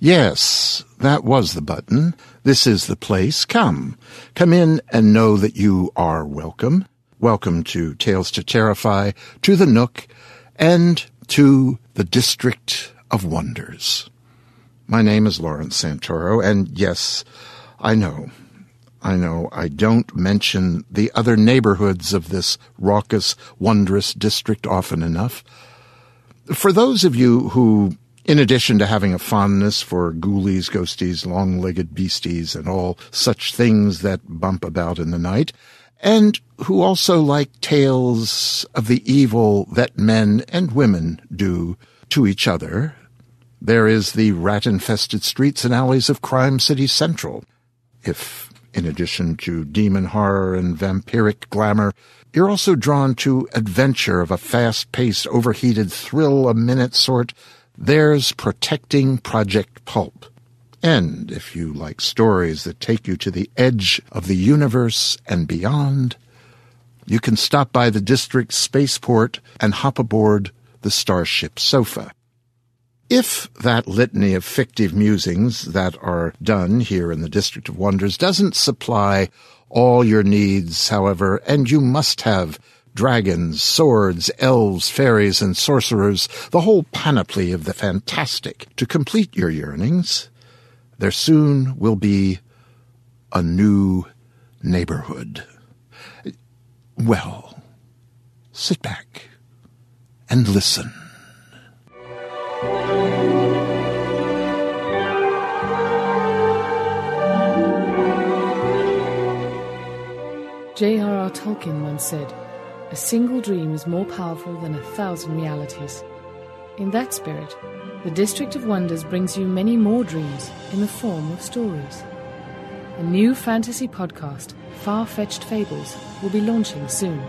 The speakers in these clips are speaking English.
Yes, that was the button. This is the place. Come. Come in and know that you are welcome. Welcome to Tales to Terrify, to the Nook, and to the District of Wonders. My name is Lawrence Santoro, and yes, I know. I know I don't mention the other neighborhoods of this raucous, wondrous district often enough. For those of you who in addition to having a fondness for ghoulies, ghosties, long-legged beasties, and all such things that bump about in the night, and who also like tales of the evil that men and women do to each other, there is the rat-infested streets and alleys of Crime City Central. If, in addition to demon horror and vampiric glamour, you're also drawn to adventure of a fast-paced, overheated, thrill-a-minute sort, there's Protecting Project Pulp. And if you like stories that take you to the edge of the universe and beyond, you can stop by the district spaceport and hop aboard the Starship Sofa. If that litany of fictive musings that are done here in the District of Wonders doesn't supply all your needs, however, and you must have dragons, swords, elves, fairies, and sorcerers, the whole panoply of the fantastic to complete your yearnings, there soon will be a new neighborhood. Well, sit back and listen. J.R.R. Tolkien once said, A single dream is more powerful than a thousand realities. In that spirit, the District of Wonders brings you many more dreams in the form of stories. A new fantasy podcast, Far Fetched Fables, will be launching soon.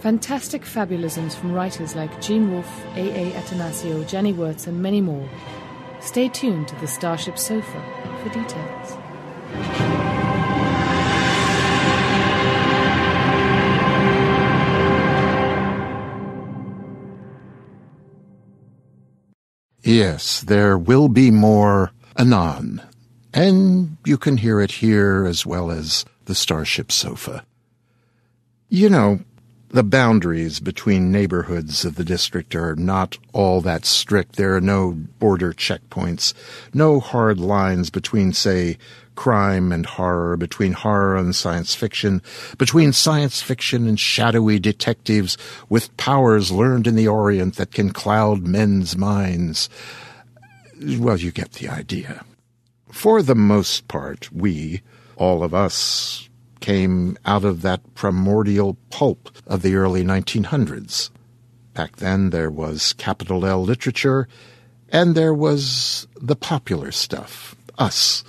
Fantastic fabulisms from writers like Gene Wolfe, A.A. Attanasio, Jenny Wirtz, and many more. Stay tuned to the Starship Sofa for details. Yes, there will be more anon, and you can hear it here as well as the Starship Sofa. You know, the boundaries between neighborhoods of the district are not all that strict. There are no border checkpoints, no hard lines between, say, crime and horror, between horror and science fiction, between science fiction and shadowy detectives with powers learned in the Orient that can cloud men's minds. Well, you get the idea. For the most part, we, all of us came out of that primordial pulp of the early 1900s. Back then, there was capital L literature, and there was the popular stuff, us.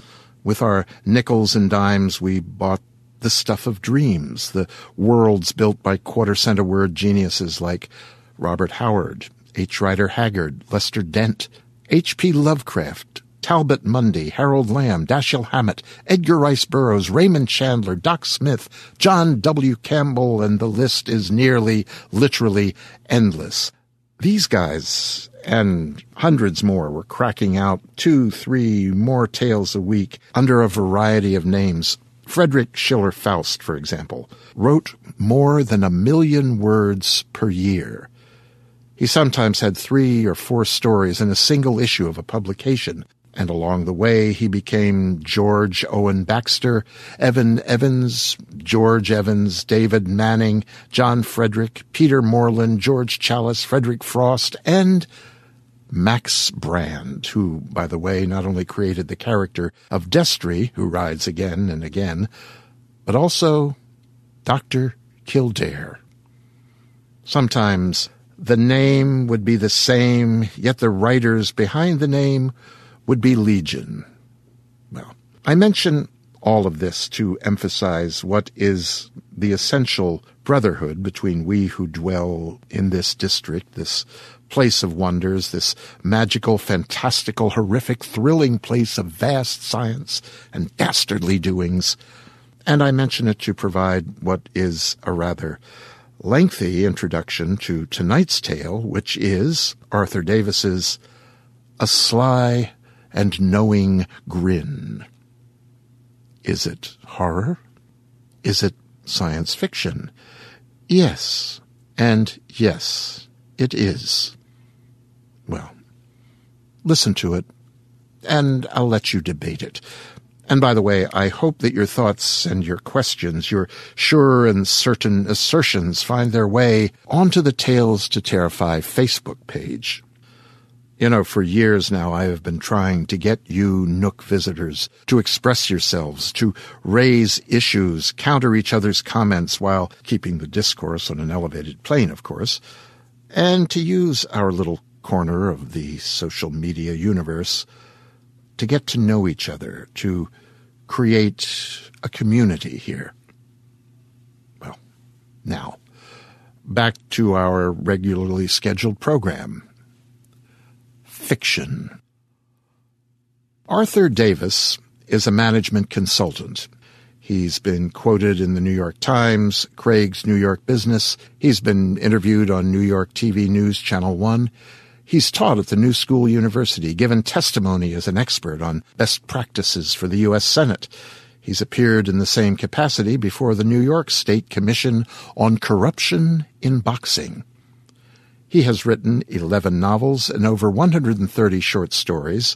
With our nickels and dimes, we bought the stuff of dreams, the worlds built by quarter cent a word geniuses like Robert Howard, H. Rider Haggard, Lester Dent, H.P. Lovecraft, Talbot Mundy, Harold Lamb, Dashiell Hammett, Edgar Rice Burroughs, Raymond Chandler, Doc Smith, John W. Campbell, and the list is nearly, literally endless. These guys and hundreds more were cracking out two, three more tales a week under a variety of names. Frederick Schiller Faust, for example, wrote more than a million words per year. He sometimes had three or four stories in a single issue of a publication, and along the way he became George Owen Baxter, Evan Evans, George Evans, David Manning, John Frederick, Peter Morland, George Challis, Frederick Frost, and Max Brand, who, by the way, not only created the character of Destry, who rides again and again, but also Dr. Kildare. Sometimes the name would be the same, yet the writers behind the name would be legion. Well, I mention all of this to emphasize what is the essential brotherhood between we who dwell in this district, this place of wonders, this magical, fantastical, horrific, thrilling place of vast science and dastardly doings. And I mention it to provide what is a rather lengthy introduction to tonight's tale, which is Arthur Davis's A Sly and knowing grin. Is it horror? Is it science fiction? Yes, and yes, it is. Well, listen to it, and I'll let you debate it. And by the way, I hope that your thoughts and your questions, your sure and certain assertions find their way onto the Tales to Terrify Facebook page. You know, for years now, I have been trying to get you Nook visitors to express yourselves, to raise issues, counter each other's comments while keeping the discourse on an elevated plane, of course, and to use our little corner of the social media universe to get to know each other, to create a community here. Well, now, back to our regularly scheduled program fiction. Arthur Davis is a management consultant. He's been quoted in the New York Times, Crain's New York Business. He's been interviewed on New York TV News Channel 1. He's taught at the New School University, given testimony as an expert on best practices for the U.S. Senate. He's appeared in the same capacity before the New York State Commission on Corruption in Boxing. He has written 11 novels and over 130 short stories,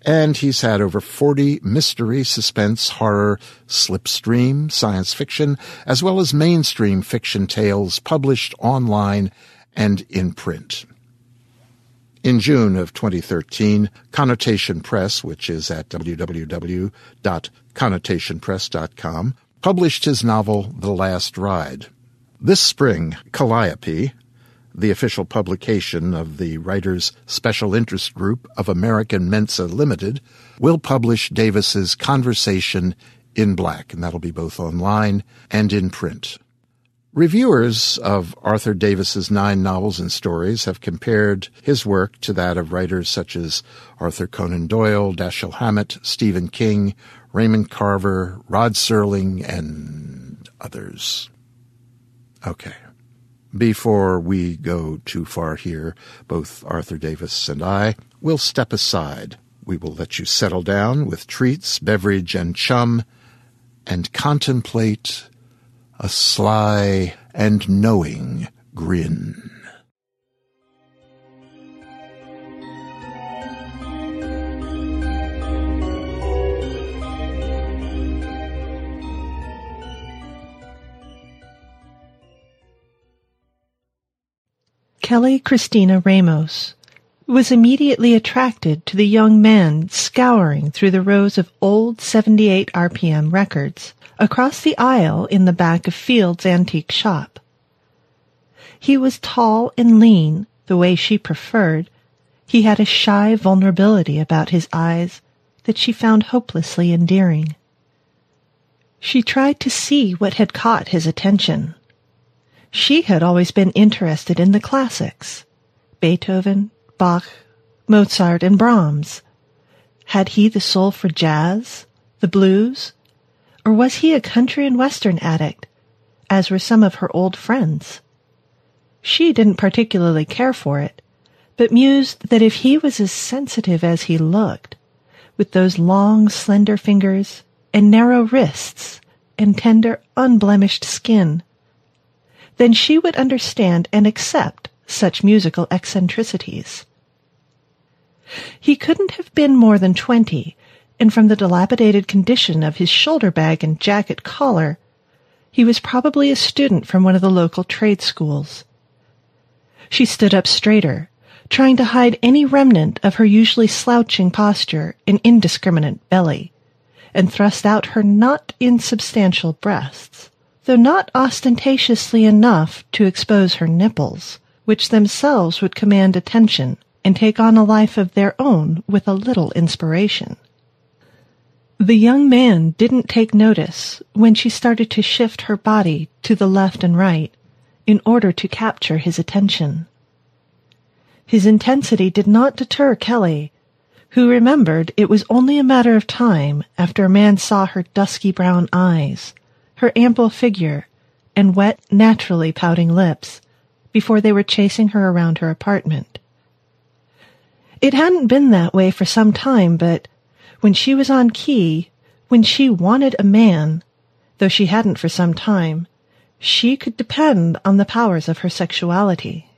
and he's had over 40 mystery, suspense, horror, slipstream, science fiction, as well as mainstream fiction tales published online and in print. In June of 2013, Connotation Press, which is at www.connotationpress.com, published his novel The Last Ride. This spring, Calliope, the official publication of the Writers' Special Interest Group of American Mensa Limited, will publish Davis's Conversation in Black, and that'll be both online and in print. Reviewers of Arthur Davis's nine novels and stories have compared his work to that of writers such as Arthur Conan Doyle, Dashiell Hammett, Stephen King, Raymond Carver, Rod Serling, and others. Okay. Before we go too far here, both Arthur Davis and I will step aside. We will let you settle down with treats, beverage, and chum, and contemplate a sly and knowing grin. Kelly Christina Ramos, was immediately attracted to the young man scouring through the rows of old 78 RPM records across the aisle in the back of Field's antique shop. He was tall and lean, the way she preferred. He had a shy vulnerability about his eyes that she found hopelessly endearing. She tried to see what had caught his attention. She had always been interested in the classics Beethoven, Bach, Mozart, and Brahms. Had he the soul for jazz, the blues, or was he a country and western addict, as were some of her old friends? She didn't particularly care for it, but mused that if he was as sensitive as he looked, with those long, slender fingers and narrow wrists and tender, unblemished skin, then she would understand and accept such musical eccentricities. He couldn't have been more than twenty, and from the dilapidated condition of his shoulder bag and jacket collar, he was probably a student from one of the local trade schools. She stood up straighter, trying to hide any remnant of her usually slouching posture and indiscriminate belly, and thrust out her not insubstantial breasts, though not ostentatiously enough to expose her nipples, which themselves would command attention and take on a life of their own with a little inspiration. The young man didn't take notice when she started to shift her body to the left and right in order to capture his attention. His intensity did not deter Kelly, who remembered it was only a matter of time after a man saw her dusky brown eyes, her ample figure, and wet, naturally pouting lips before they were chasing her around her apartment. It hadn't been that way for some time, but when she was on key, when she wanted a man, though she hadn't for some time, she could depend on the powers of her sexuality.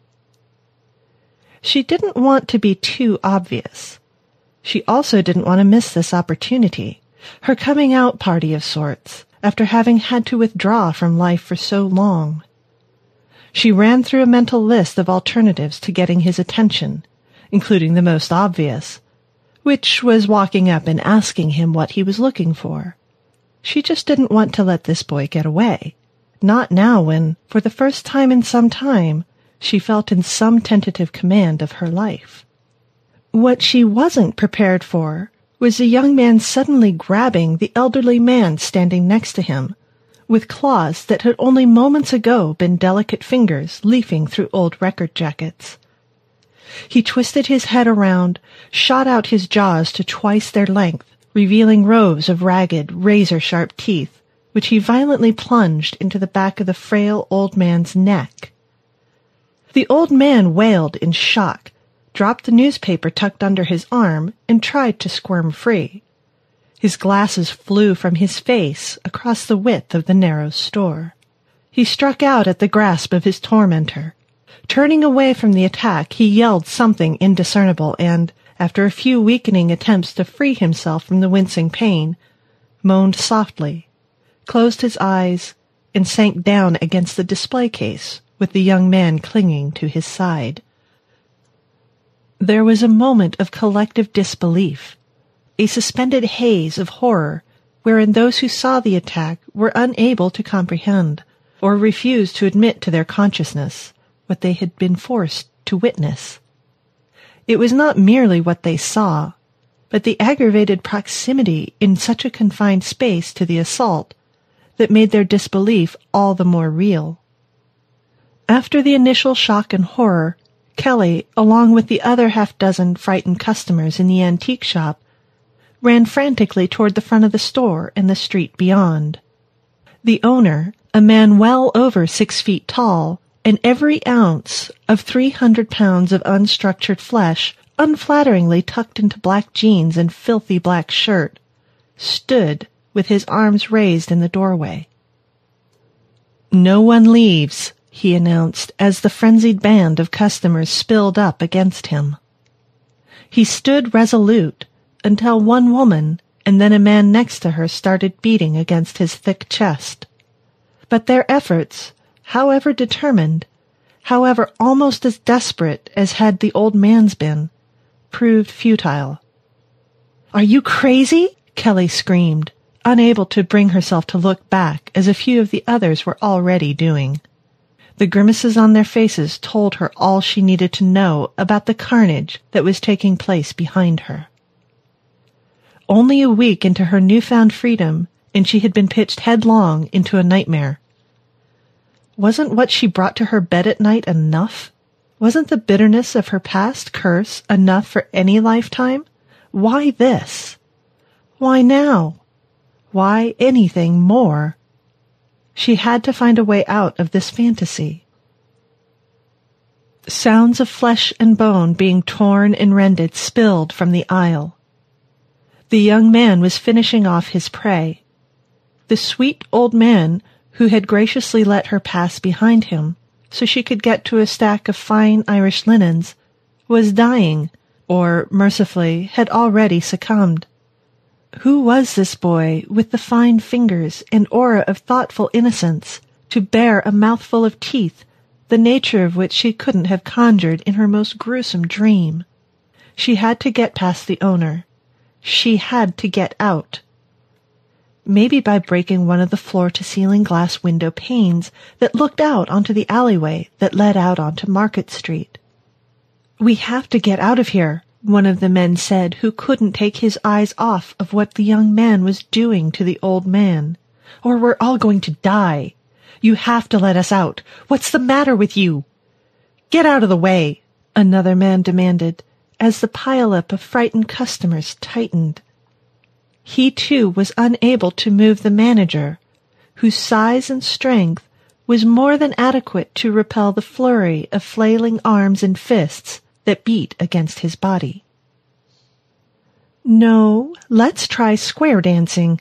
She didn't want to be too obvious. She also didn't want to miss this opportunity, her coming out party of sorts, after having had to withdraw from life for so long. She ran through a mental list of alternatives to getting his attention, including the most obvious, which was walking up and asking him what he was looking for. She just didn't want to let this boy get away. Not now when, for the first time in some time, she felt in some tentative command of her life. What she wasn't prepared for was the young man suddenly grabbing the elderly man standing next to him, with claws that had only moments ago been delicate fingers leafing through old record jackets. He twisted his head around, shot out his jaws to twice their length, revealing rows of ragged, razor-sharp teeth, which he violently plunged into the back of the frail old man's neck. The old man wailed in shock, dropped the newspaper tucked under his arm, and tried to squirm free. His glasses flew from his face across the width of the narrow store. He struck out at the grasp of his tormentor. Turning away from the attack, he yelled something indiscernible and, after a few weakening attempts to free himself from the wincing pain, moaned softly, closed his eyes, and sank down against the display case with the young man clinging to his side. There was a moment of collective disbelief, a suspended haze of horror wherein those who saw the attack were unable to comprehend or refused to admit to their consciousness what they had been forced to witness. It was not merely what they saw, but the aggravated proximity in such a confined space to the assault that made their disbelief all the more real. After the initial shock and horror, Kelly, along with the other half dozen frightened customers in the antique shop, ran frantically toward the front of the store and the street beyond. The owner, a man well over six feet tall, and every ounce of three hundred pounds of unstructured flesh unflatteringly tucked into black jeans and filthy black shirt, stood with his arms raised in the doorway. No one leaves, he announced as the frenzied band of customers spilled up against him. He stood resolute until one woman and then a man next to her started beating against his thick chest. But their efforts, however determined, however almost as desperate as had the old man's been, proved futile. Are you crazy? Kelly screamed, unable to bring herself to look back as a few of the others were already doing. The grimaces on their faces told her all she needed to know about the carnage that was taking place behind her. Only a week into her newfound freedom, and she had been pitched headlong into a nightmare. Wasn't what she brought to her bed at night enough? Wasn't the bitterness of her past curse enough for any lifetime? Why this? Why now? Why anything more? She had to find a way out of this fantasy. Sounds of flesh and bone being torn and rended spilled from the aisle. The young man was finishing off his prey. The sweet old man who had graciously let her pass behind him so she could get to a stack of fine Irish linens, was dying, or, mercifully, had already succumbed. Who was this boy with the fine fingers and aura of thoughtful innocence to bear a mouthful of teeth, the nature of which she couldn't have conjured in her most gruesome dream? She had to get past the owner. She had to get out maybe by breaking one of the floor-to-ceiling glass window panes that looked out onto the alleyway that led out onto Market Street. We have to get out of here, one of the men said who couldn't take his eyes off of what the young man was doing to the old man. Or we're all going to die. You have to let us out. What's the matter with you? Get out of the way, another man demanded, as the pileup of frightened customers tightened. He too was unable to move the manager, whose size and strength was more than adequate to repel the flurry of flailing arms and fists that beat against his body. No, let's try square dancing,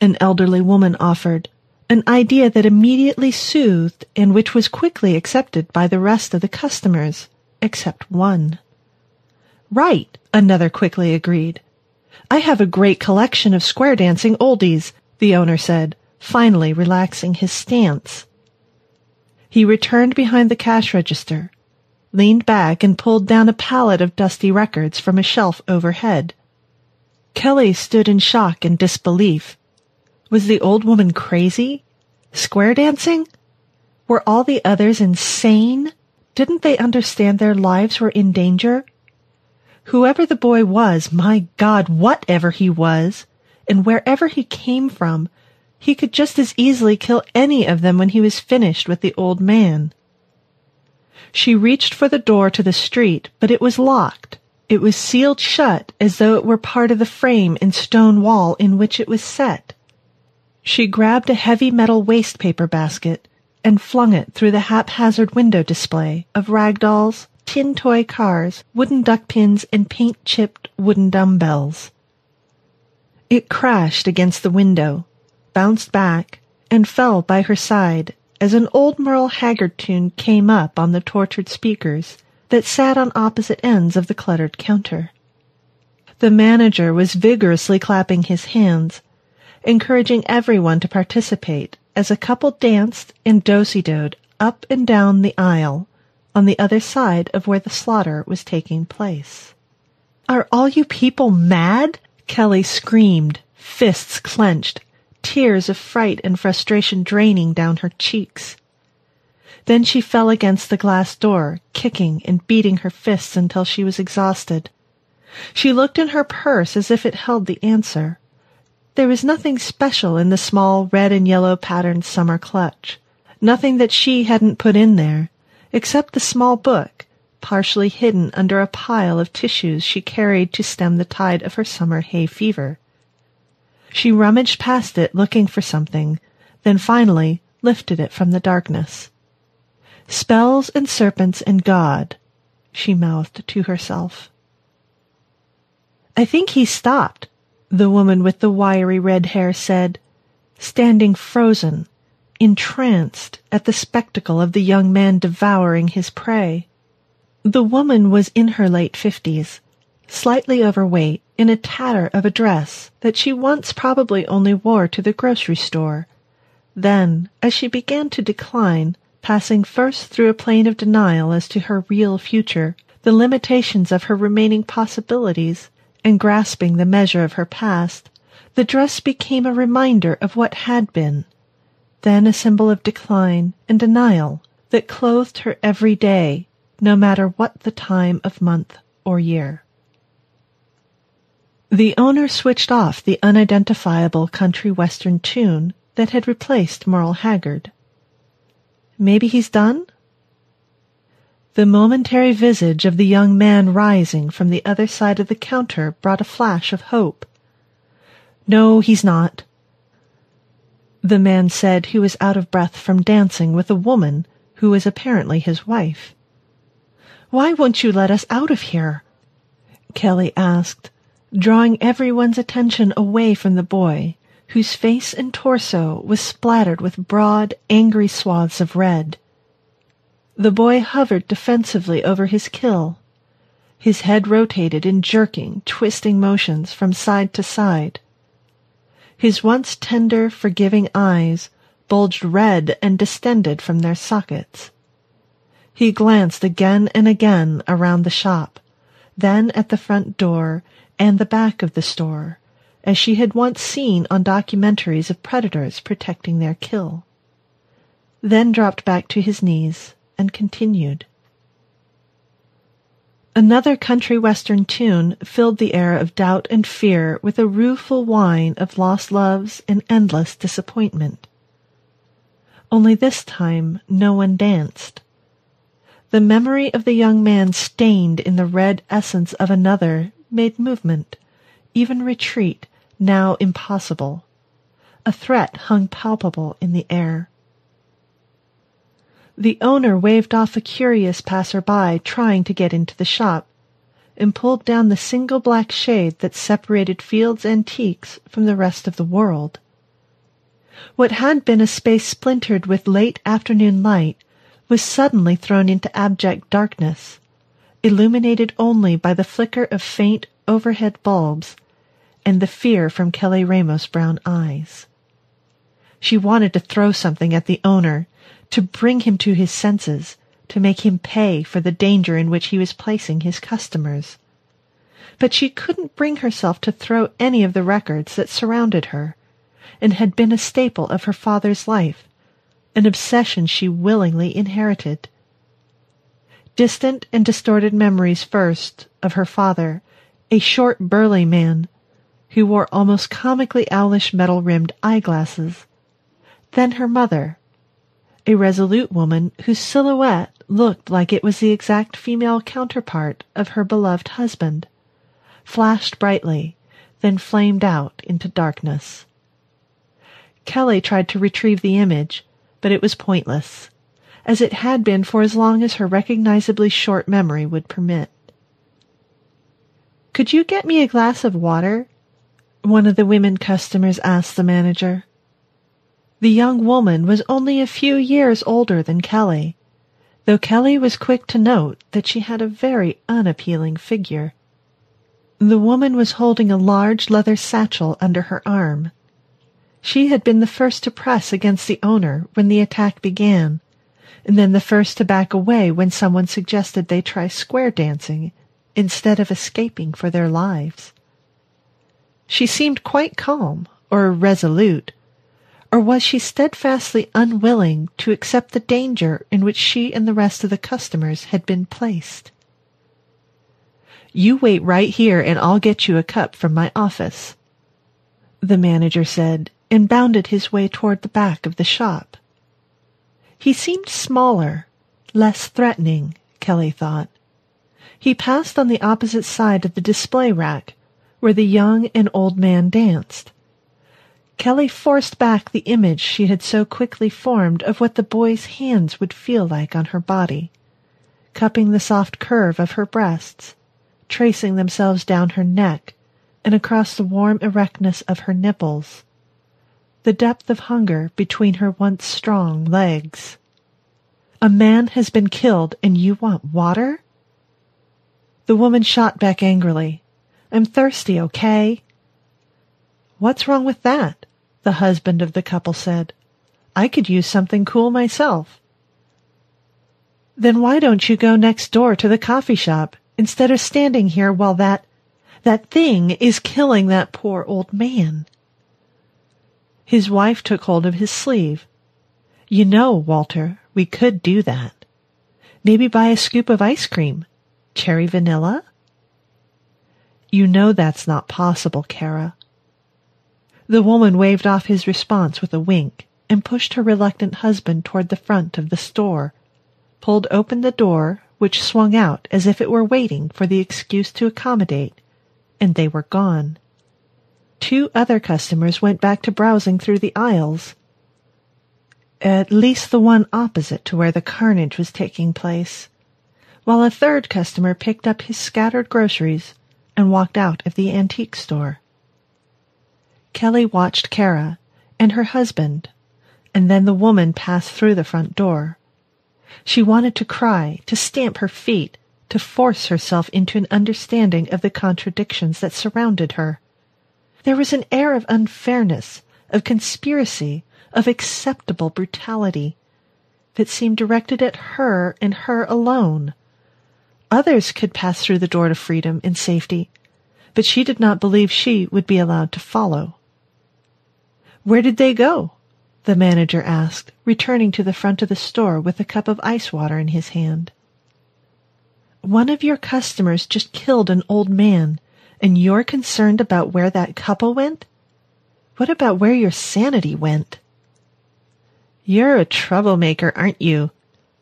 an elderly woman offered, an idea that immediately soothed and which was quickly accepted by the rest of the customers, except one. Right, another quickly agreed. I have a great collection of square dancing oldies, the owner said, finally relaxing his stance. He returned behind the cash register, leaned back and pulled down a pallet of dusty records from a shelf overhead. Kelly stood in shock and disbelief. Was the old woman crazy? Square dancing? Were all the others insane? Didn't they understand their lives were in danger? Whoever the boy was, my God, whatever he was, and wherever he came from, he could just as easily kill any of them when he was finished with the old man. She reached for the door to the street, but it was locked. It was sealed shut as though it were part of the frame and stone wall in which it was set. She grabbed a heavy metal waste paper basket and flung it through the haphazard window display of rag dolls, tin toy cars, wooden duck pins, and paint-chipped wooden dumbbells. It crashed against the window, bounced back, and fell by her side as an old Merle Haggard tune came up on the tortured speakers that sat on opposite ends of the cluttered counter. The manager was vigorously clapping his hands, encouraging everyone to participate as a couple danced and dosy-doed up and down the aisle on the other side of where the slaughter was taking place. Are all you people mad? Kelly screamed, fists clenched, tears of fright and frustration draining down her cheeks. Then she fell against the glass door, kicking and beating her fists until she was exhausted. She looked in her purse as if it held the answer. There was nothing special in the small red and yellow patterned summer clutch, nothing that she hadn't put in there, except the small book, partially hidden under a pile of tissues she carried to stem the tide of her summer hay fever. She rummaged past it looking for something, then finally lifted it from the darkness. Spells and serpents and God, she mouthed to herself. I think he stopped, the woman with the wiry red hair said, standing frozen entranced at the spectacle of the young man devouring his prey. The woman was in her late fifties, slightly overweight, in a tatter of a dress that she once probably only wore to the grocery store. Then, as she began to decline, passing first through a plane of denial as to her real future, the limitations of her remaining possibilities, and grasping the measure of her past, the dress became a reminder of what had been, then a symbol of decline and denial that clothed her every day, no matter what the time of month or year. The owner switched off the unidentifiable country western tune that had replaced Merle Haggard. Maybe he's done? The momentary visage of the young man rising from the other side of the counter brought a flash of hope. No, he's not. The man said he was out of breath from dancing with a woman who was apparently his wife. Why won't you let us out of here? Kelly asked, drawing everyone's attention away from the boy, whose face and torso was splattered with broad, angry swaths of red. The boy hovered defensively over his kill. His head rotated in jerking, twisting motions from side to side. His once tender, forgiving eyes bulged red and distended from their sockets. He glanced again and again around the shop, then at the front door and the back of the store, as she had once seen on documentaries of predators protecting their kill. Then dropped back to his knees and continued. Another country western tune filled the air of doubt and fear with a rueful whine of lost loves and endless disappointment. Only this time no one danced. The memory of the young man stained in the red essence of another made movement, even retreat, now impossible. A threat hung palpable in the air. The owner waved off a curious passer-by trying to get into the shop, and pulled down the single black shade that separated Field's Antiques from the rest of the world. What had been a space splintered with late afternoon light was suddenly thrown into abject darkness, illuminated only by the flicker of faint overhead bulbs and the fear from Kelly Ramos' brown eyes. She wanted to throw something at the owner, to bring him to his senses, to make him pay for the danger in which he was placing his customers. But she couldn't bring herself to throw any of the records that surrounded her, and had been a staple of her father's life, an obsession she willingly inherited. Distant and distorted memories first of her father, a short burly man who wore almost comically owlish metal-rimmed eyeglasses. Then her mother, a resolute woman whose silhouette looked like it was the exact female counterpart of her beloved husband, flashed brightly, then flamed out into darkness. Kelly tried to retrieve the image, but it was pointless as it had been for as long as her recognizably short memory would permit. Could you get me a glass of water? One of the women customers asked the manager. The young woman was only a few years older than Kelly, though Kelly was quick to note that she had a very unappealing figure. The woman was holding a large leather satchel under her arm. She had been the first to press against the owner when the attack began, and then the first to back away when someone suggested they try square dancing instead of escaping for their lives. She seemed quite calm, or resolute, or was she steadfastly unwilling to accept the danger in which she and the rest of the customers had been placed? You wait right here and I'll get you a cup from my office, the manager said, and bounded his way toward the back of the shop. He seemed smaller, less threatening, Kelly thought. He passed on the opposite side of the display rack, where the young and old man danced. Kelly forced back the image she had so quickly formed of what the boy's hands would feel like on her body, cupping the soft curve of her breasts, tracing themselves down her neck and across the warm erectness of her nipples the depth of hunger between her once strong legs. A man has been killed and you want water? The woman shot back angrily. I'm thirsty, okay? What's wrong with that? The husband of the couple said. I could use something cool myself. Then why don't you go next door to the coffee shop instead of standing here while that that thing is killing that poor old man? His wife took hold of his sleeve. You know, Walter, we could do that. Maybe buy a scoop of ice cream. Cherry vanilla? You know that's not possible, Kara. The woman waved off his response with a wink and pushed her reluctant husband toward the front of the store, pulled open the door, which swung out as if it were waiting for the excuse to accommodate, and they were gone. Two other customers went back to browsing through the aisles. At least the one opposite to where the carnage was taking place, while a third customer picked up his scattered groceries and walked out of the antique store. Kelly watched Kara and her husband, and then the woman passed through the front door. She wanted to cry, to stamp her feet, to force herself into an understanding of the contradictions that surrounded her. There was an air of unfairness, of conspiracy, of acceptable brutality that seemed directed at her and her alone. Others could pass through the door to freedom in safety, but she did not believe she would be allowed to follow. Where did they go? the manager asked, returning to the front of the store with a cup of ice water in his hand. One of your customers just killed an old man, and you're concerned about where that couple went? What about where your sanity went? You're a troublemaker, aren't you?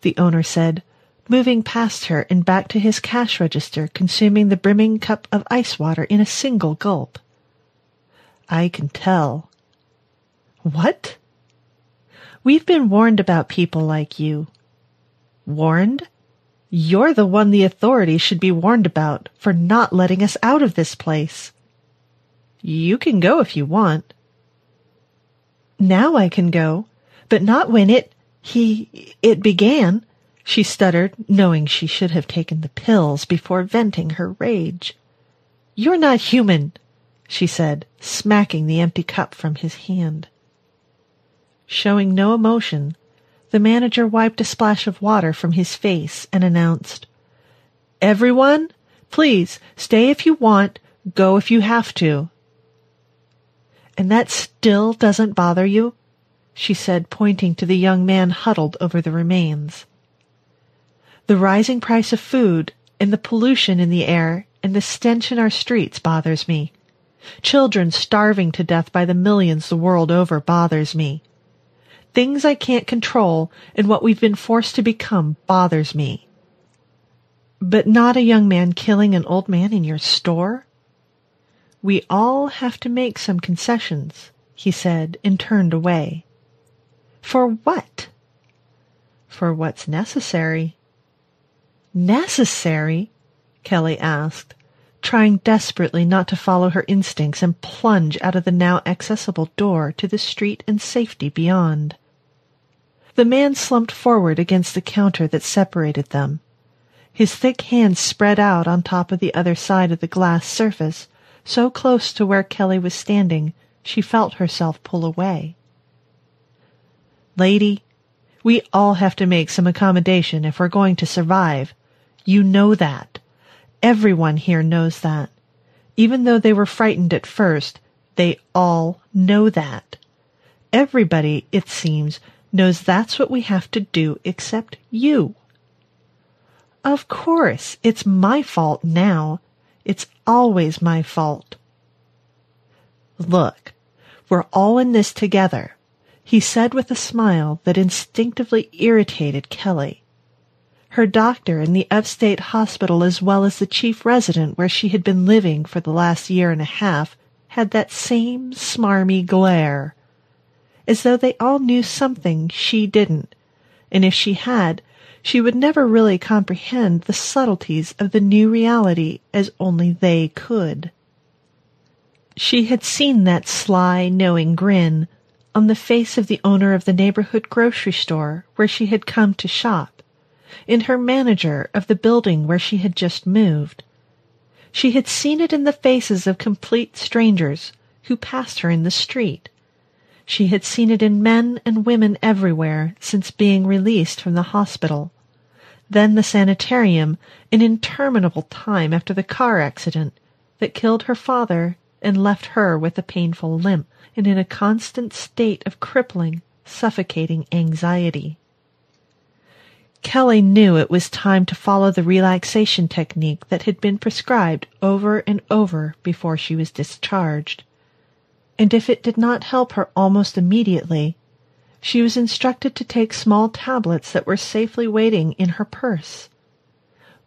the owner said, moving past her and back to his cash register, consuming the brimming cup of ice water in a single gulp. I can tell. What? We've been warned about people like you. Warned? You're the one the authorities should be warned about for not letting us out of this place. You can go if you want. Now I can go, but not when it, he, it began she stuttered, knowing she should have taken the pills before venting her rage. You're not human, she said, smacking the empty cup from his hand. Showing no emotion, the manager wiped a splash of water from his face and announced, Everyone, please stay if you want, go if you have to. And that still doesn't bother you? she said, pointing to the young man huddled over the remains. The rising price of food and the pollution in the air and the stench in our streets bothers me. Children starving to death by the millions the world over bothers me. Things I can't control and what we've been forced to become bothers me. But not a young man killing an old man in your store? We all have to make some concessions, he said and turned away. For what? For what's necessary. Necessary? Kelly asked, trying desperately not to follow her instincts and plunge out of the now accessible door to the street and safety beyond. The man slumped forward against the counter that separated them. His thick hands spread out on top of the other side of the glass surface, so close to where Kelly was standing she felt herself pull away. Lady, we all have to make some accommodation if we're going to survive, you know that. Everyone here knows that. Even though they were frightened at first, they all know that. Everybody, it seems, knows that's what we have to do except you. Of course, it's my fault now. It's always my fault. Look, we're all in this together, he said with a smile that instinctively irritated Kelly her doctor in the upstate hospital as well as the chief resident where she had been living for the last year and a half had that same smarmy glare, as though they all knew something she didn't, and if she had, she would never really comprehend the subtleties of the new reality as only they could. She had seen that sly, knowing grin on the face of the owner of the neighborhood grocery store where she had come to shop in her manager of the building where she had just moved. She had seen it in the faces of complete strangers who passed her in the street. She had seen it in men and women everywhere since being released from the hospital. then the sanitarium, an interminable time after the car accident that killed her father and left her with a painful limp and in a constant state of crippling, suffocating anxiety. Kelly knew it was time to follow the relaxation technique that had been prescribed over and over before she was discharged. And if it did not help her almost immediately, she was instructed to take small tablets that were safely waiting in her purse.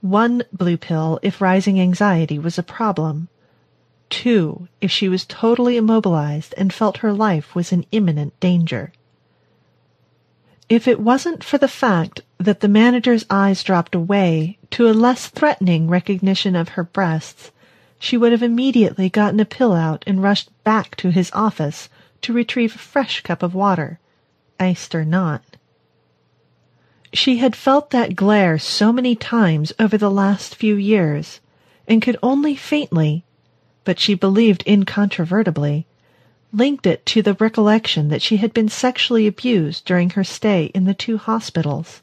One blue pill if rising anxiety was a problem. Two if she was totally immobilized and felt her life was in imminent danger. If it wasn't for the fact that the manager's eyes dropped away to a less threatening recognition of her breasts, she would have immediately gotten a pill out and rushed back to his office to retrieve a fresh cup of water iced or not. She had felt that glare so many times over the last few years, and could only faintly, but she believed incontrovertibly, linked it to the recollection that she had been sexually abused during her stay in the two hospitals,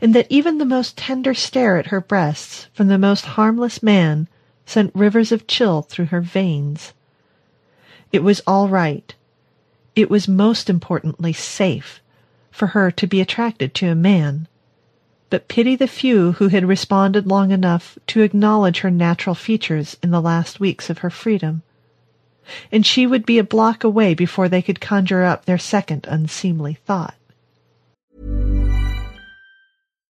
and that even the most tender stare at her breasts from the most harmless man sent rivers of chill through her veins. It was all right. It was most importantly safe for her to be attracted to a man. But pity the few who had responded long enough to acknowledge her natural features in the last weeks of her freedom. And she would be a block away before they could conjure up their second unseemly thought.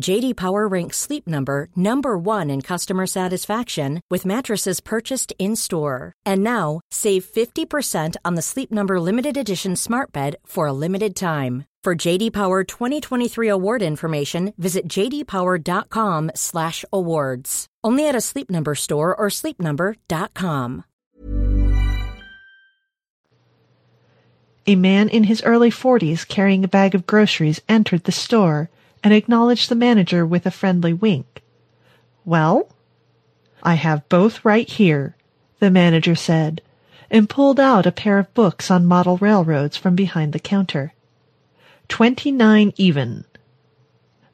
JD Power ranks Sleep Number number 1 in customer satisfaction with mattresses purchased in-store. And now, save 50% on the Sleep Number limited edition Smart Bed for a limited time. For JD Power 2023 award information, visit jdpower.com/awards. Only at a Sleep Number store or sleepnumber.com. A man in his early forties carrying a bag of groceries entered the store and acknowledged the manager with a friendly wink. Well? I have both right here, the manager said, and pulled out a pair of books on model railroads from behind the counter. Twenty-nine even.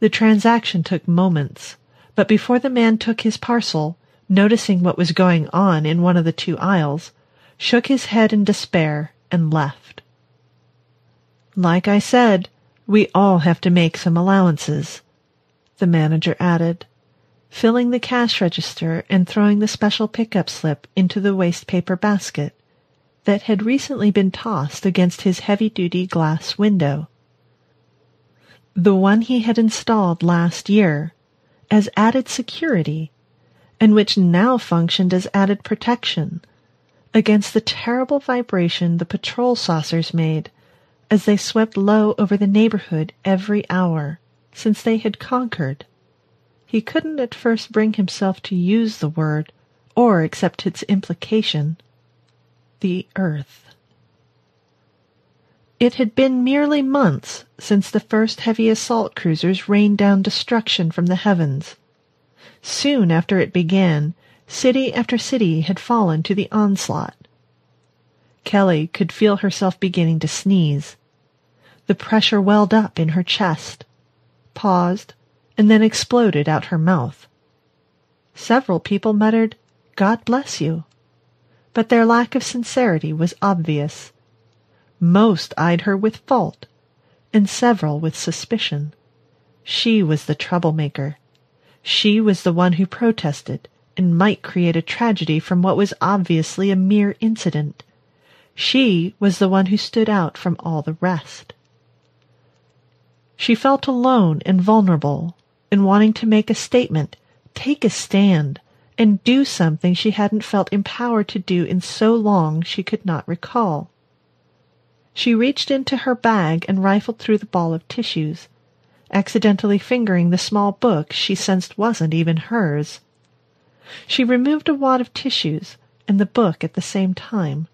The transaction took moments, but before the man took his parcel, noticing what was going on in one of the two aisles, shook his head in despair and left. Like I said, we all have to make some allowances, the manager added, filling the cash register and throwing the special pickup slip into the waste paper basket that had recently been tossed against his heavy-duty glass window. The one he had installed last year as added security and which now functioned as added protection against the terrible vibration the patrol saucers made as they swept low over the neighborhood every hour since they had conquered. He couldn't at first bring himself to use the word or accept its implication. The earth. It had been merely months since the first heavy assault cruisers rained down destruction from the heavens. Soon after it began, city after city had fallen to the onslaught. Kelly could feel herself beginning to sneeze. The pressure welled up in her chest, paused, and then exploded out her mouth. Several people muttered, God bless you. But their lack of sincerity was obvious. Most eyed her with fault, and several with suspicion. She was the troublemaker. She was the one who protested and might create a tragedy from what was obviously a mere incident. She was the one who stood out from all the rest. She felt alone and vulnerable and wanting to make a statement, take a stand, and do something she hadn't felt empowered to do in so long she could not recall. She reached into her bag and rifled through the ball of tissues, accidentally fingering the small book she sensed wasn't even hers. She removed a wad of tissues and the book at the same time.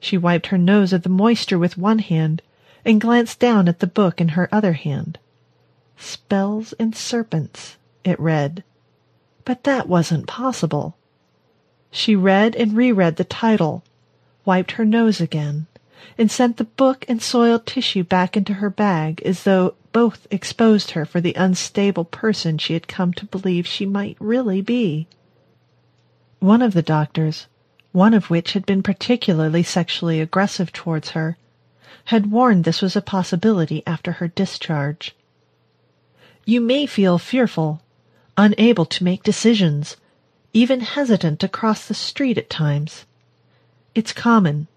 She wiped her nose of the moisture with one hand and glanced down at the book in her other hand. Spells and Serpents, it read. But that wasn't possible. She read and reread the title, wiped her nose again, and sent the book and soiled tissue back into her bag as though both exposed her for the unstable person she had come to believe she might really be. One of the doctors, one of which had been particularly sexually aggressive towards her, had warned this was a possibility after her discharge. You may feel fearful, unable to make decisions, even hesitant to cross the street at times. It's common,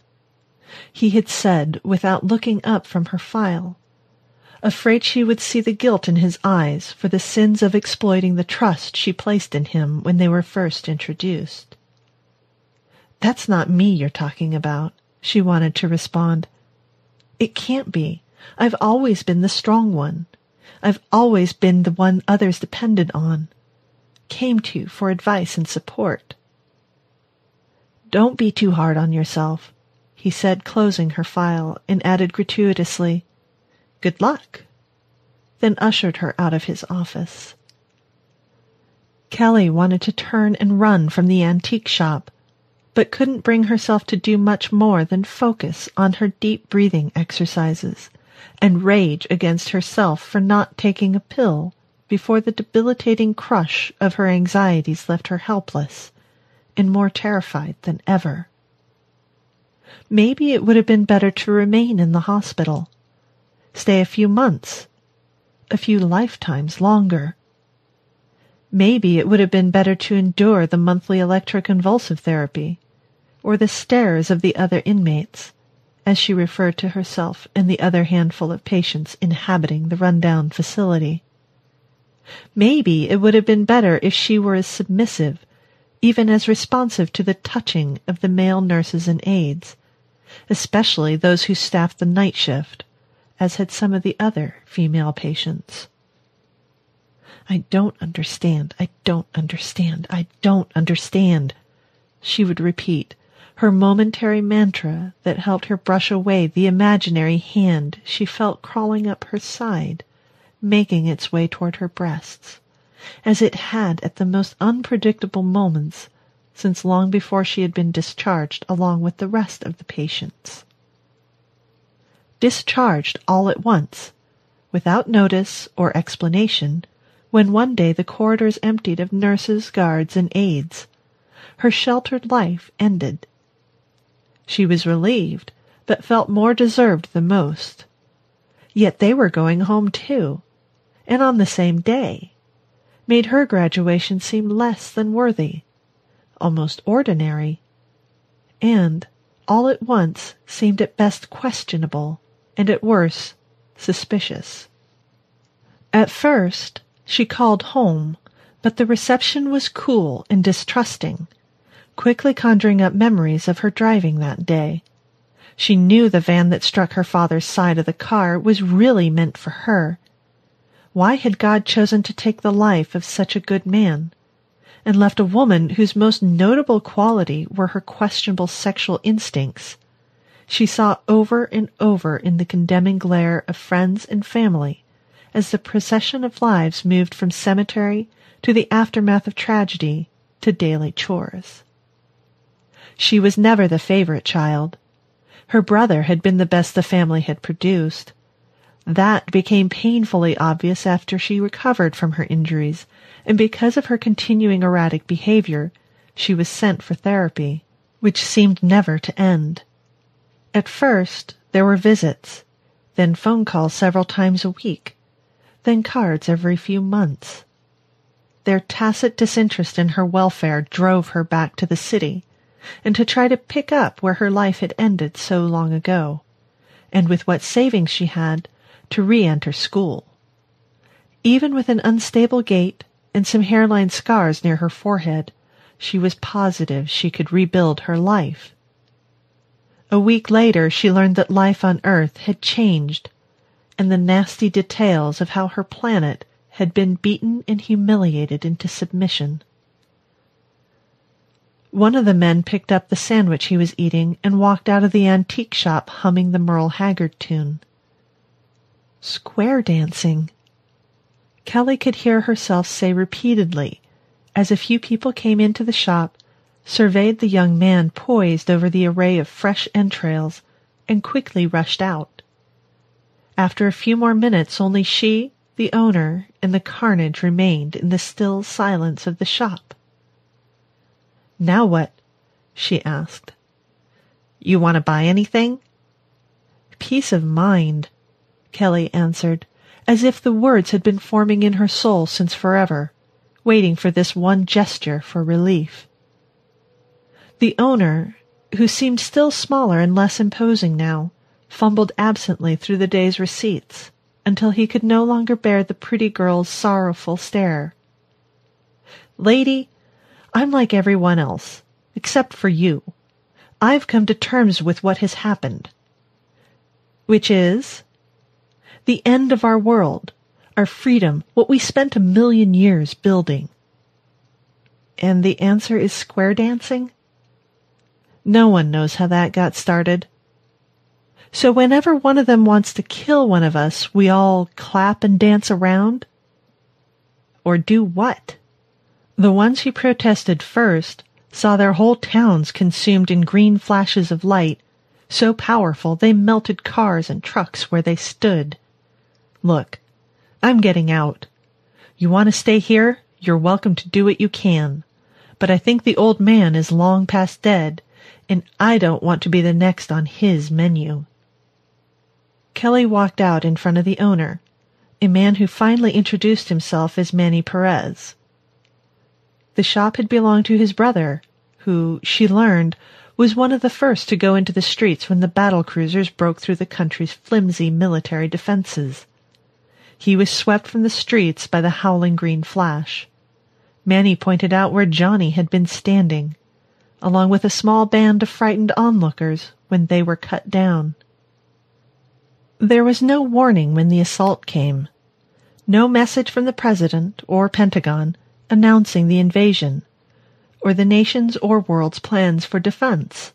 he had said without looking up from her file, afraid she would see the guilt in his eyes for the sins of exploiting the trust she placed in him when they were first introduced. That's not me you're talking about, she wanted to respond. It can't be. I've always been the strong one. I've always been the one others depended on, came to for advice and support. Don't be too hard on yourself, he said, closing her file, and added gratuitously, Good luck, then ushered her out of his office. Kelly wanted to turn and run from the antique shop, but couldn't bring herself to do much more than focus on her deep breathing exercises and rage against herself for not taking a pill before the debilitating crush of her anxieties left her helpless and more terrified than ever. Maybe it would have been better to remain in the hospital, stay a few months, a few lifetimes longer. Maybe it would have been better to endure the monthly electroconvulsive therapy, or the stares of the other inmates, as she referred to herself and the other handful of patients inhabiting the rundown facility. Maybe it would have been better if she were as submissive, even as responsive to the touching of the male nurses and aides, especially those who staffed the night shift, as had some of the other female patients. I don't understand, I don't understand, I don't understand, she would repeat, her momentary mantra that helped her brush away the imaginary hand she felt crawling up her side, making its way toward her breasts, as it had at the most unpredictable moments since long before she had been discharged along with the rest of the patients. Discharged all at once, without notice or explanation, when one day the corridors emptied of nurses, guards, and aides. Her sheltered life ended she was relieved, but felt more deserved than most. Yet they were going home too, and on the same day, made her graduation seem less than worthy, almost ordinary, and, all at once, seemed at best questionable, and at worst, suspicious. At first, she called home, but the reception was cool and distrusting, quickly conjuring up memories of her driving that day. She knew the van that struck her father's side of the car was really meant for her. Why had God chosen to take the life of such a good man, and left a woman whose most notable quality were her questionable sexual instincts? She saw over and over in the condemning glare of friends and family as the procession of lives moved from cemetery to the aftermath of tragedy to daily chores. She was never the favorite child, Her brother had been the best the family had produced. That became painfully obvious after she recovered from her injuries, and because of her continuing erratic behavior, she was sent for therapy, which seemed never to end. At first, there were visits, then phone calls several times a week, then cards every few months. Their tacit disinterest in her welfare drove her back to the city, and to try to pick up where her life had ended so long ago, and with what savings she had, to re-enter school. Even with an unstable gait and some hairline scars near her forehead, she was positive she could rebuild her life. A week later, she learned that life on Earth had changed, and the nasty details of how her planet had been beaten and humiliated into submission. One of the men picked up the sandwich he was eating and walked out of the antique shop humming the Merle Haggard tune. Square dancing. Kelly could hear herself say repeatedly as a few people came into the shop, surveyed the young man poised over the array of fresh entrails, and quickly rushed out. After a few more minutes, only she, the owner, and the carnage remained in the still silence of the shop. Now what? she asked. You want to buy anything? Peace of mind, Kelly answered, as if the words had been forming in her soul since forever waiting for this one gesture for relief. The owner, who seemed still smaller and less imposing now, fumbled absently through the day's receipts until he could no longer bear the pretty girl's sorrowful stare. Lady, I'm like everyone else, except for you. I've come to terms with what has happened. Which is? The end of our world, our freedom, what we spent a million years building? And the answer is square dancing? No one knows how that got started. So whenever one of them wants to kill one of us, we all clap and dance around? Or do what? The ones who protested first saw their whole towns consumed in green flashes of light, so powerful they melted cars and trucks where they stood. Look, I'm getting out. You want to stay here? You're welcome to do what you can. But I think the old man is long past dead, and I don't want to be the next on his menu. Kelly walked out in front of the owner, a man who finally introduced himself as Manny Perez. The shop had belonged to his brother, who, she learned, was one of the first to go into the streets when the battle cruisers broke through the country's flimsy military defenses. He was swept from the streets by the howling green flash. Manny pointed out where Johnny had been standing, along with a small band of frightened onlookers when they were cut down. There was no warning when the assault came. No message from the President or Pentagon announcing the invasion, or the nation's or world's plans for defense.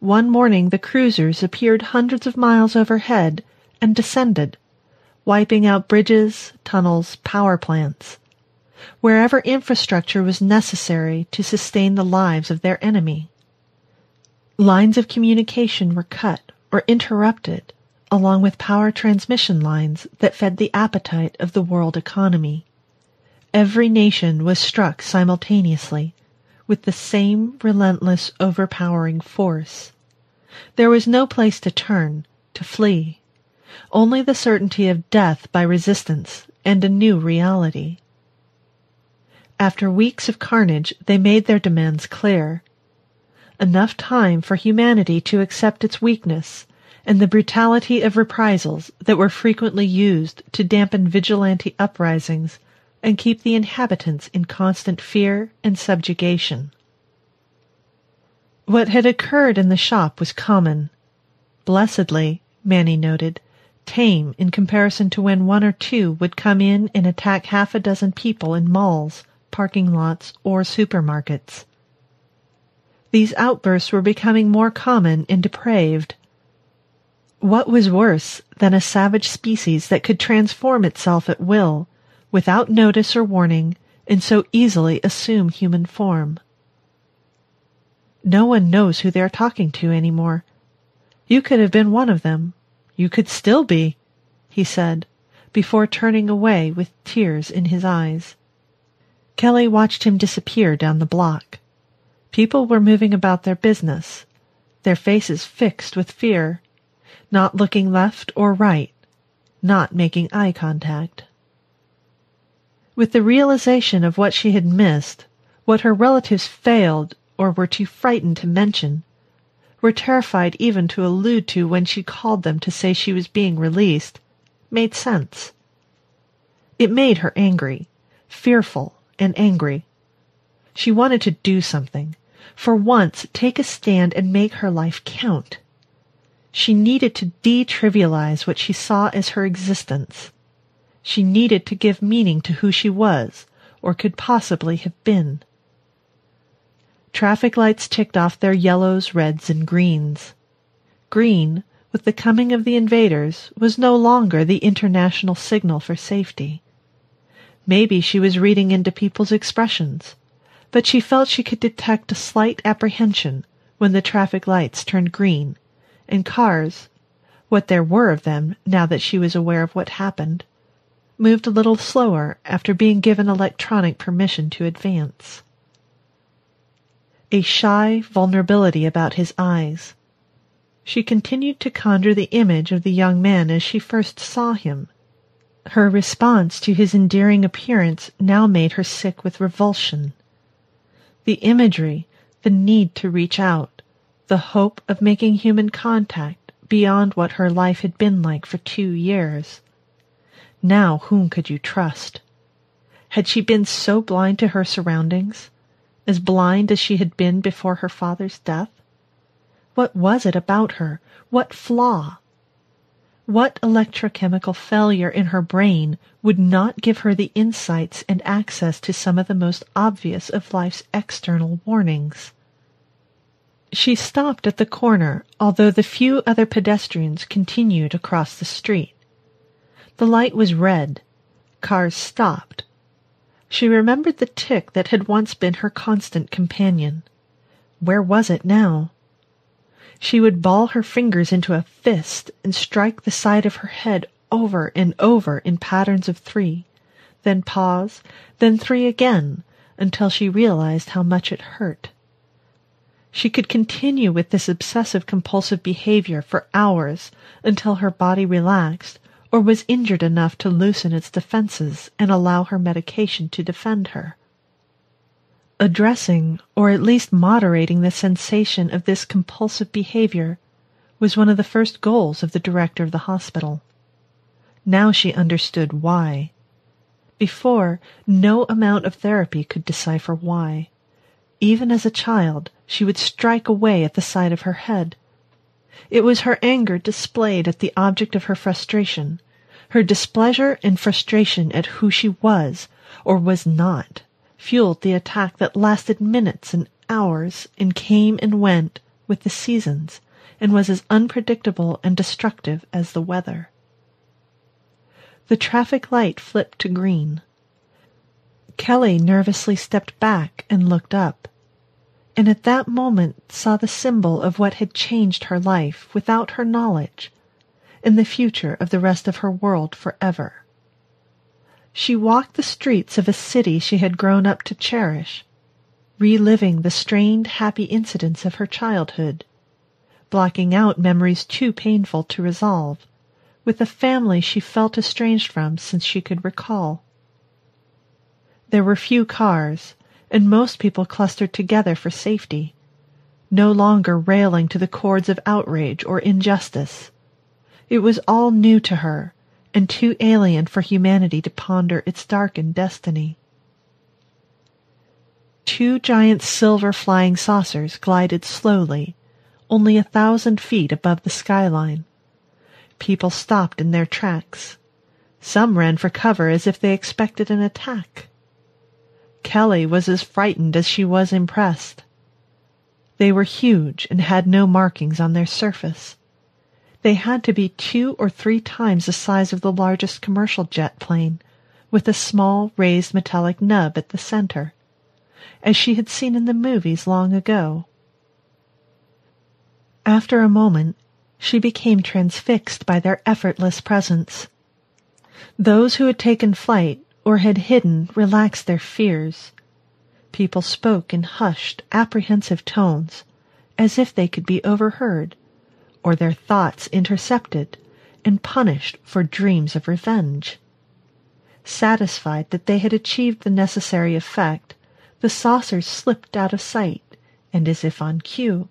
One morning the cruisers appeared hundreds of miles overhead and descended wiping out bridges, tunnels, power plants, wherever infrastructure was necessary to sustain the lives of their enemy. Lines of communication were cut or interrupted, along with power transmission lines that fed the appetite of the world economy. Every nation was struck simultaneously with the same relentless, overpowering force. There was no place to turn, to flee, only the certainty of death by resistance and a new reality. After weeks of carnage, they made their demands clear. Enough time for humanity to accept its weakness and the brutality of reprisals that were frequently used to dampen vigilante uprisings and keep the inhabitants in constant fear and subjugation. What had occurred in the shop was common. Blessedly, Manny noted, tame in comparison to when one or two would come in and attack half a dozen people in malls, parking lots, or supermarkets. These outbursts were becoming more common and depraved. What was worse than a savage species that could transform itself at will, without notice or warning, and so easily assume human form? No one knows who they are talking to any more. You could have been one of them. You could still be, he said, before turning away with tears in his eyes. Kelly watched him disappear down the block. People were moving about their business, their faces fixed with fear, not looking left or right, not making eye contact. With the realization of what she had missed, what her relatives failed or were too frightened to mention, were terrified even to allude to when she called them to say she was being released, made sense. It made her angry, fearful, and angry. She wanted to do something, for once take a stand and make her life count. She needed to detrivialize what she saw as her existence. She needed to give meaning to who she was, or could possibly have been. Traffic lights ticked off their yellows, reds, and greens. Green, with the coming of the invaders, was no longer the international signal for safety. Maybe she was reading into people's expressions, but she felt she could detect a slight apprehension when the traffic lights turned green, and cars, what there were of them now that she was aware of what happened, moved a little slower after being given electronic permission to advance a shy vulnerability about his eyes. She continued to conjure the image of the young man as she first saw him. Her response to his endearing appearance now made her sick with revulsion. The imagery, the need to reach out, the hope of making human contact beyond what her life had been like for two years. Now whom could you trust? Had she been so blind to her surroundings? as blind as she had been before her father's death? What was it about her? What flaw? What electrochemical failure in her brain would not give her the insights and access to some of the most obvious of life's external warnings? She stopped at the corner, although the few other pedestrians continued across the street. The light was red. Cars stopped. She remembered the tick that had once been her constant companion. Where was it now? She would ball her fingers into a fist and strike the side of her head over and over in patterns of three, then pause, then three again, until she realized how much it hurt. She could continue with this obsessive compulsive behavior for hours until her body relaxed or was injured enough to loosen its defenses and allow her medication to defend her. Addressing, or at least moderating the sensation of this compulsive behavior was one of the first goals of the director of the hospital. Now she understood why. Before, no amount of therapy could decipher why. Even as a child, she would strike away at the side of her head, it was her anger displayed at the object of her frustration, her displeasure and frustration at who she was or was not, fueled the attack that lasted minutes and hours and came and went with the seasons and was as unpredictable and destructive as the weather. The traffic light flipped to green. Kelly nervously stepped back and looked up and at that moment saw the symbol of what had changed her life without her knowledge, and the future of the rest of her world forever. She walked the streets of a city she had grown up to cherish, reliving the strained, happy incidents of her childhood, blocking out memories too painful to resolve, with a family she felt estranged from since she could recall. There were few cars, and most people clustered together for safety, no longer railing to the chords of outrage or injustice. It was all new to her, and too alien for humanity to ponder its darkened destiny. Two giant silver flying saucers glided slowly, only a thousand feet above the skyline. People stopped in their tracks. Some ran for cover as if they expected an attack. Kelly was as frightened as she was impressed. They were huge and had no markings on their surface. They had to be two or three times the size of the largest commercial jet plane, with a small raised metallic nub at the center, as she had seen in the movies long ago. After a moment, she became transfixed by their effortless presence. Those who had taken flight or had hidden relaxed their fears. People spoke in hushed, apprehensive tones, as if they could be overheard, or their thoughts intercepted and punished for dreams of revenge. Satisfied that they had achieved the necessary effect, the saucers slipped out of sight, and as if on cue,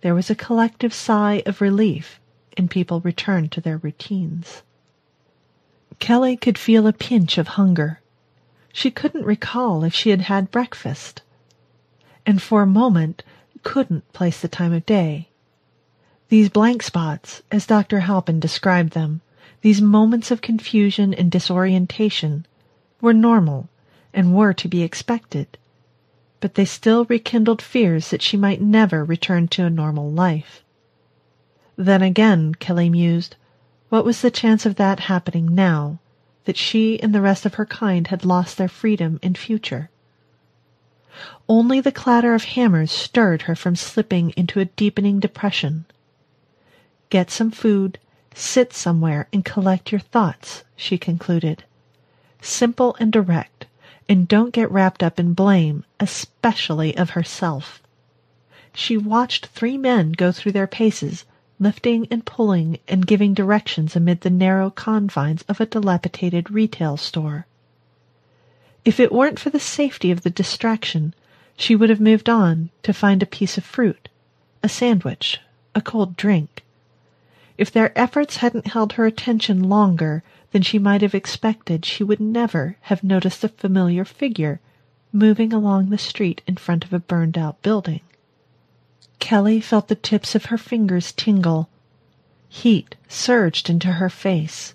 there was a collective sigh of relief, and people returned to their routines. Kelly could feel a pinch of hunger. She couldn't recall if she had had breakfast, and for a moment couldn't place the time of day. These blank spots, as Dr. Halpin described them, these moments of confusion and disorientation, were normal and were to be expected but they still rekindled fears that she might never return to a normal life. Then again, Kelly mused, what was the chance of that happening now, that she and the rest of her kind had lost their freedom and future? Only the clatter of hammers stirred her from slipping into a deepening depression. Get some food, sit somewhere, and collect your thoughts, she concluded. Simple and direct, and don't get wrapped up in blame, especially of herself. She watched three men go through their paces, lifting and pulling and giving directions amid the narrow confines of a dilapidated retail store. If it weren't for the safety of the distraction, she would have moved on to find a piece of fruit, a sandwich, a cold drink. If their efforts hadn't held her attention longer than she might have expected, she would never have noticed a familiar figure moving along the street in front of a burned out building. Kelly felt the tips of her fingers tingle. Heat surged into her face.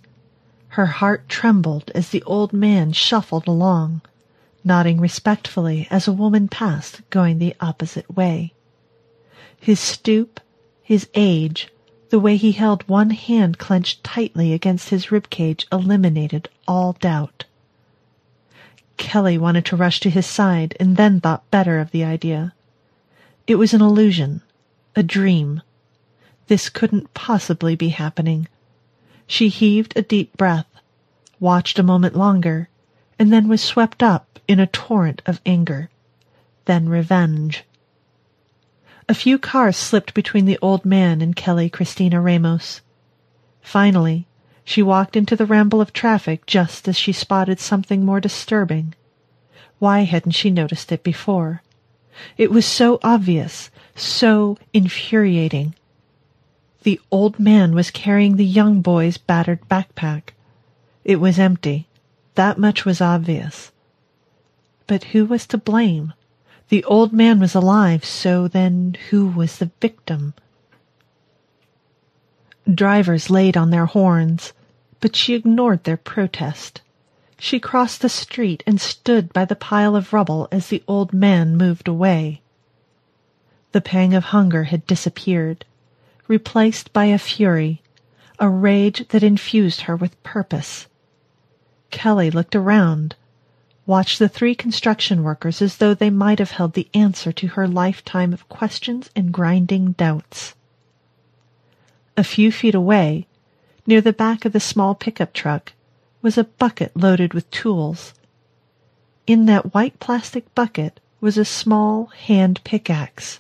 Her heart trembled as the old man shuffled along, nodding respectfully as a woman passed going the opposite way. His stoop, his age, the way he held one hand clenched tightly against his rib cage eliminated all doubt. Kelly wanted to rush to his side and then thought better of the idea. It was an illusion, a dream. This couldn't possibly be happening. She heaved a deep breath, watched a moment longer, and then was swept up in a torrent of anger, then revenge. A few cars slipped between the old man and Kelly Christina Ramos. Finally, she walked into the ramble of traffic just as she spotted something more disturbing. Why hadn't she noticed it before? It was so obvious, so infuriating. The old man was carrying the young boy's battered backpack. It was empty. That much was obvious. But who was to blame? The old man was alive, so then who was the victim? Drivers laid on their horns, but she ignored their protest. She crossed the street and stood by the pile of rubble as the old man moved away. The pang of hunger had disappeared, replaced by a fury, a rage that infused her with purpose. Kelly looked around, watched the three construction workers as though they might have held the answer to her lifetime of questions and grinding doubts. A few feet away, near the back of the small pickup truck, was a bucket loaded with tools. In that white plastic bucket was a small hand pickaxe.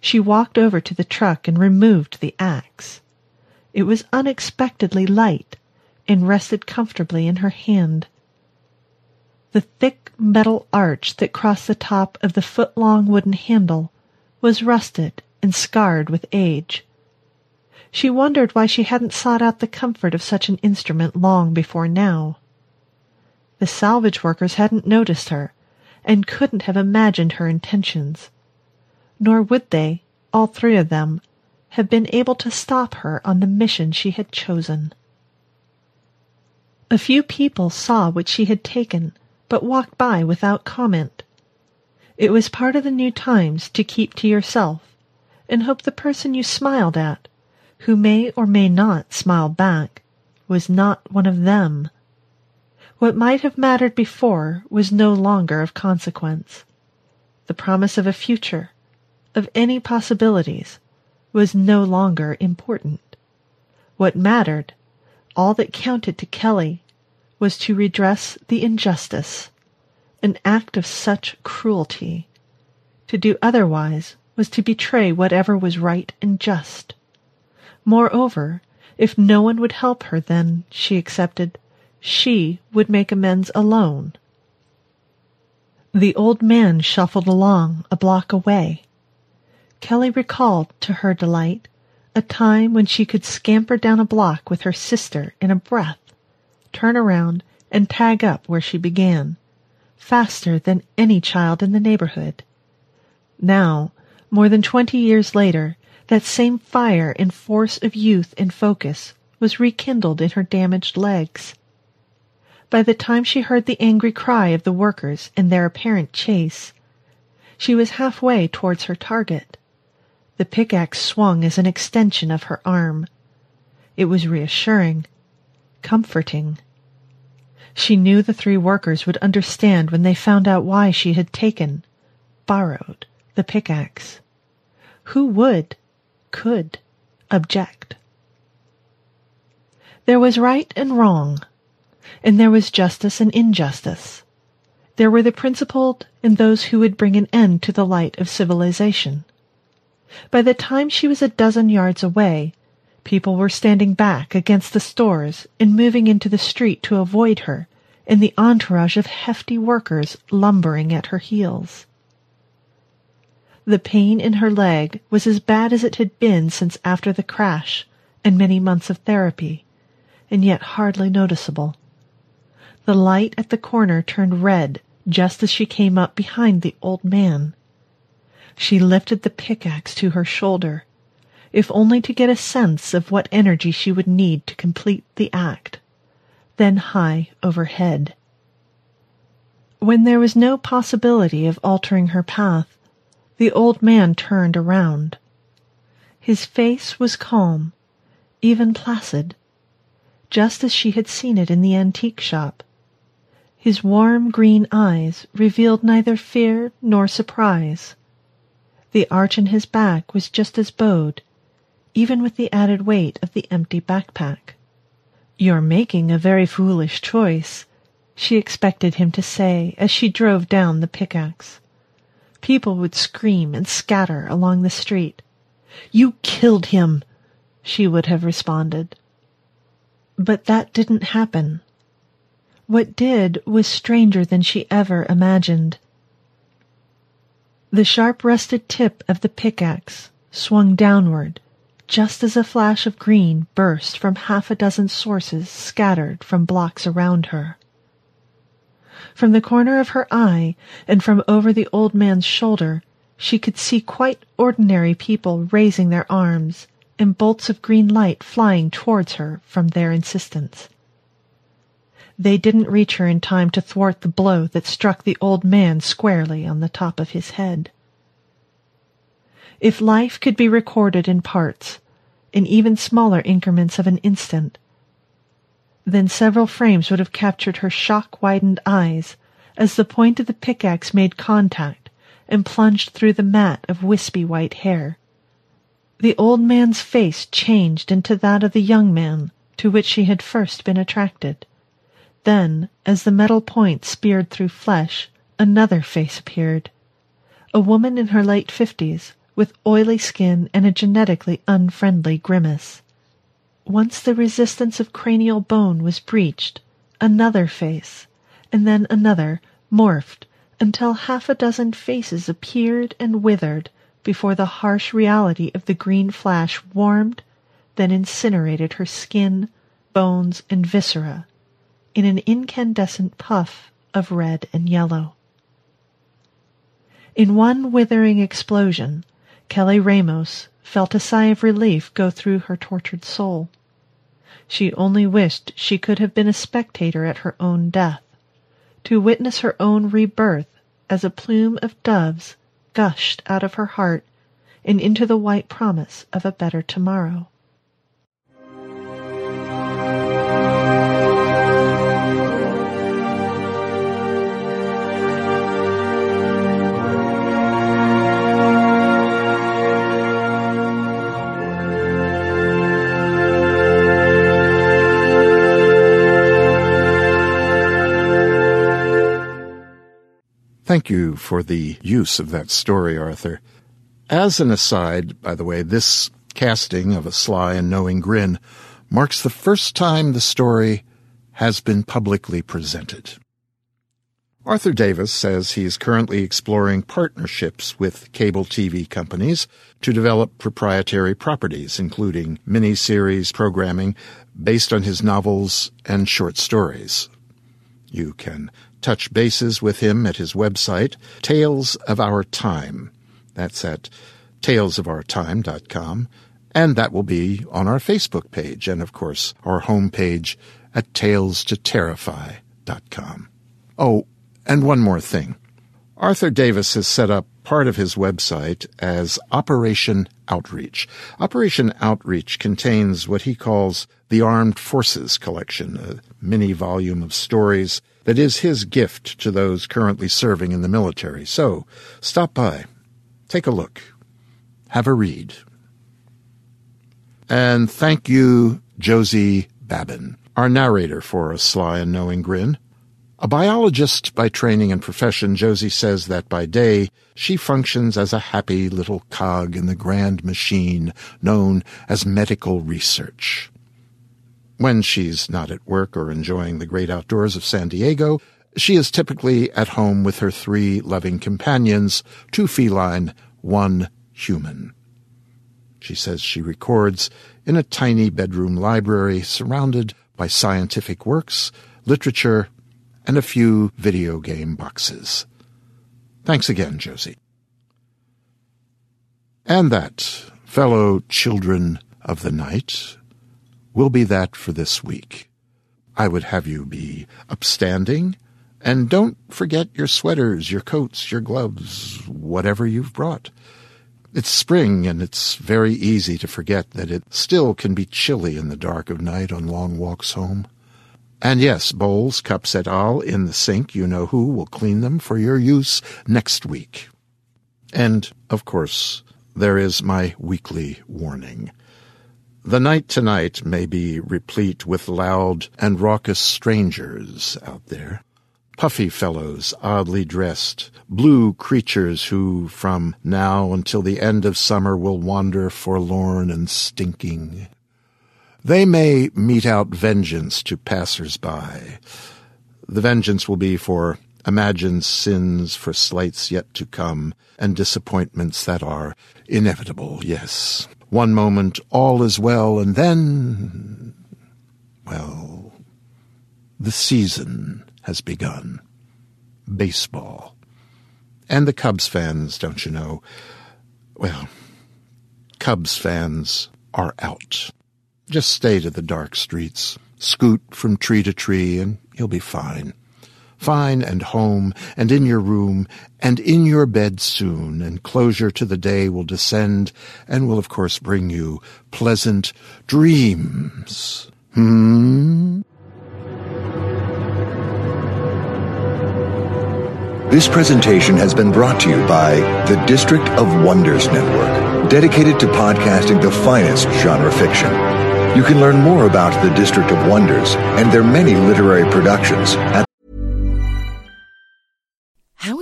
She walked over to the truck and removed the axe. It was unexpectedly light and rested comfortably in her hand. The thick metal arch that crossed the top of the foot-long wooden handle was rusted and scarred with age. She wondered why she hadn't sought out the comfort of such an instrument long before now. The salvage workers hadn't noticed her, and couldn't have imagined her intentions. Nor would they, all three of them, have been able to stop her on the mission she had chosen. A few people saw what she had taken but walked by without comment. It was part of the new times to keep to yourself and hope the person you smiled at, who may or may not smile back, was not one of them. What might have mattered before was no longer of consequence. The promise of a future, of any possibilities, was no longer important. What mattered, all that counted to Kelly, was to redress the injustice, an act of such cruelty. To do otherwise was to betray whatever was right and just. Moreover, if no one would help her, then, she accepted, she would make amends alone. The old man shuffled along a block away. Kelly recalled, to her delight, a time when she could scamper down a block with her sister in a breath, turn around, and tag up where she began, faster than any child in the neighborhood. Now, more than twenty years later, that same fire and force of youth and focus was rekindled in her damaged legs. By the time she heard the angry cry of the workers in their apparent chase, she was halfway towards her target. The pickaxe swung as an extension of her arm. It was reassuring, comforting. She knew the three workers would understand when they found out why she had taken, borrowed, the pickaxe. Who would, could, object? There was right and wrong, and there was justice and injustice. There were the principled and those who would bring an end to the light of civilization. By the time she was a dozen yards away, people were standing back against the stores and moving into the street to avoid her, in the entourage of hefty workers lumbering at her heels. The pain in her leg was as bad as it had been since after the crash and many months of therapy, and yet hardly noticeable. The light at the corner turned red just as she came up behind the old man. She lifted the pickaxe to her shoulder, if only to get a sense of what energy she would need to complete the act, then high overhead. When there was no possibility of altering her path, the old man turned around. His face was calm, even placid, just as she had seen it in the antique shop. His warm green eyes revealed neither fear nor surprise. The arch in his back was just as bowed, even with the added weight of the empty backpack. You're making a very foolish choice, she expected him to say as she drove down the pickaxe. People would scream and scatter along the street. You killed him, she would have responded. But that didn't happen. What did was stranger than she ever imagined. The sharp rusted tip of the pickaxe swung downward just as a flash of green burst from half a dozen sources scattered from blocks around her. From the corner of her eye and from over the old man's shoulder, she could see quite ordinary people raising their arms and bolts of green light flying towards her from their insistence. They didn't reach her in time to thwart the blow that struck the old man squarely on the top of his head. If life could be recorded in parts, in even smaller increments of an instant, then several frames would have captured her shock-widened eyes as the point of the pickaxe made contact and plunged through the mat of wispy white hair. The old man's face changed into that of the young man to which she had first been attracted. Then, as the metal point speared through flesh, another face appeared. A woman in her late fifties, with oily skin and a genetically unfriendly grimace. Once the resistance of cranial bone was breached, another face, and then another, morphed until half a dozen faces appeared and withered before the harsh reality of the green flash warmed, then incinerated her skin, bones, and viscera in an incandescent puff of red and yellow. In one withering explosion, Kelly Ramos felt a sigh of relief go through her tortured soul. She only wished she could have been a spectator at her own death, to witness her own rebirth as a plume of doves gushed out of her heart and into the white promise of a better tomorrow. Thank you for the use of that story, Arthur. As an aside, by the way, this casting of a sly and knowing grin marks the first time the story has been publicly presented. Arthur Davis says he is currently exploring partnerships with cable TV companies to develop proprietary properties, including miniseries programming based on his novels and short stories. You can touch bases with him at his website, Tales of Our Time. That's at talesofourtime.com, and that will be on our Facebook page and, of course, our homepage at talestoterrify.com. Oh, and one more thing. Arthur Davis has set up part of his website as Operation Outreach. Operation Outreach contains what he calls the Armed Forces Collection, a mini volume of stories that is his gift to those currently serving in the military. So, stop by, take a look, have a read. And thank you, Josie Babin, our narrator for A Sly and Knowing Grin. A biologist by training and profession, Josie says that by day she functions as a happy little cog in the grand machine known as medical research. When she's not at work or enjoying the great outdoors of San Diego, she is typically at home with her three loving companions, two feline, one human. She says she records in a tiny bedroom library surrounded by scientific works, literature, and a few video game boxes. Thanks again, Josie. And that, fellow children of the night, will be that for this week. I would have you be upstanding, and don't forget your sweaters, your coats, your gloves, whatever you've brought. It's spring, and it's very easy to forget that it still can be chilly in the dark of night on long walks home. And yes, bowls, cups, et al. in the sink, you know who will clean them for your use next week. And, of course, there is my weekly warning. The night tonight may be replete with loud and raucous strangers out there. Puffy fellows, oddly dressed, blue creatures who, from now until the end of summer, will wander forlorn and stinking. They may mete out vengeance to passers-by. The vengeance will be for imagined sins, for slights yet to come, and disappointments that are inevitable, yes. One moment all is well, and then, well, the season has begun. Baseball. And the Cubs fans, don't you know? Well, Cubs fans are out. Just stay to the dark streets, scoot from tree to tree, and you'll be fine. Fine and home, and in your room, and in your bed soon, and closure to the day will descend, and will of course bring you pleasant dreams. Hmm? This presentation has been brought to you by the District of Wonders Network, dedicated to podcasting the finest genre fiction. You can learn more about the District of Wonders and their many literary productions at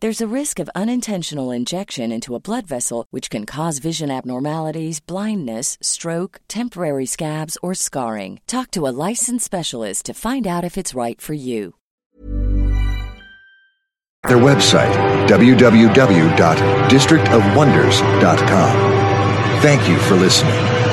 There's a risk of unintentional injection into a blood vessel, which can cause vision abnormalities, blindness, stroke, temporary scabs, or scarring. Talk to a licensed specialist to find out if it's right for you. their website, www.districtofwonders.com. Thank you for listening.